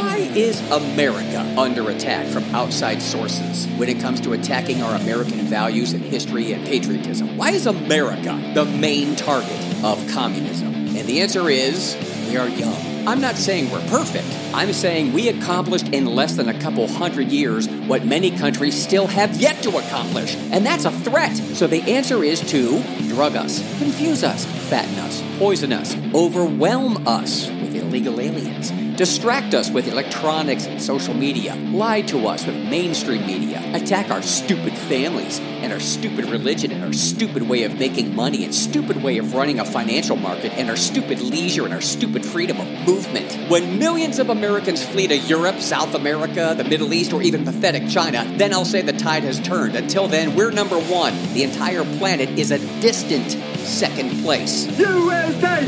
Why is America under attack from outside sources when it comes to attacking our American values and history and patriotism? Why is America the main target of communism? And the answer is we are young. I'm not saying we're perfect. I'm saying we accomplished in less than a couple hundred years what many countries still have yet to accomplish. And that's a threat. So the answer is to drug us, confuse us, fatten us, poison us, overwhelm us illegal aliens distract us with electronics and social media, lie to us with mainstream media, attack our stupid families and our stupid religion and our stupid way of making money and stupid way of running a financial market and our stupid leisure and our stupid freedom of movement. When millions of Americans flee to Europe, South America, the Middle East, or even pathetic China, then I'll say the tide has turned. Until then, we're number one. The entire planet is a distant second place. USA!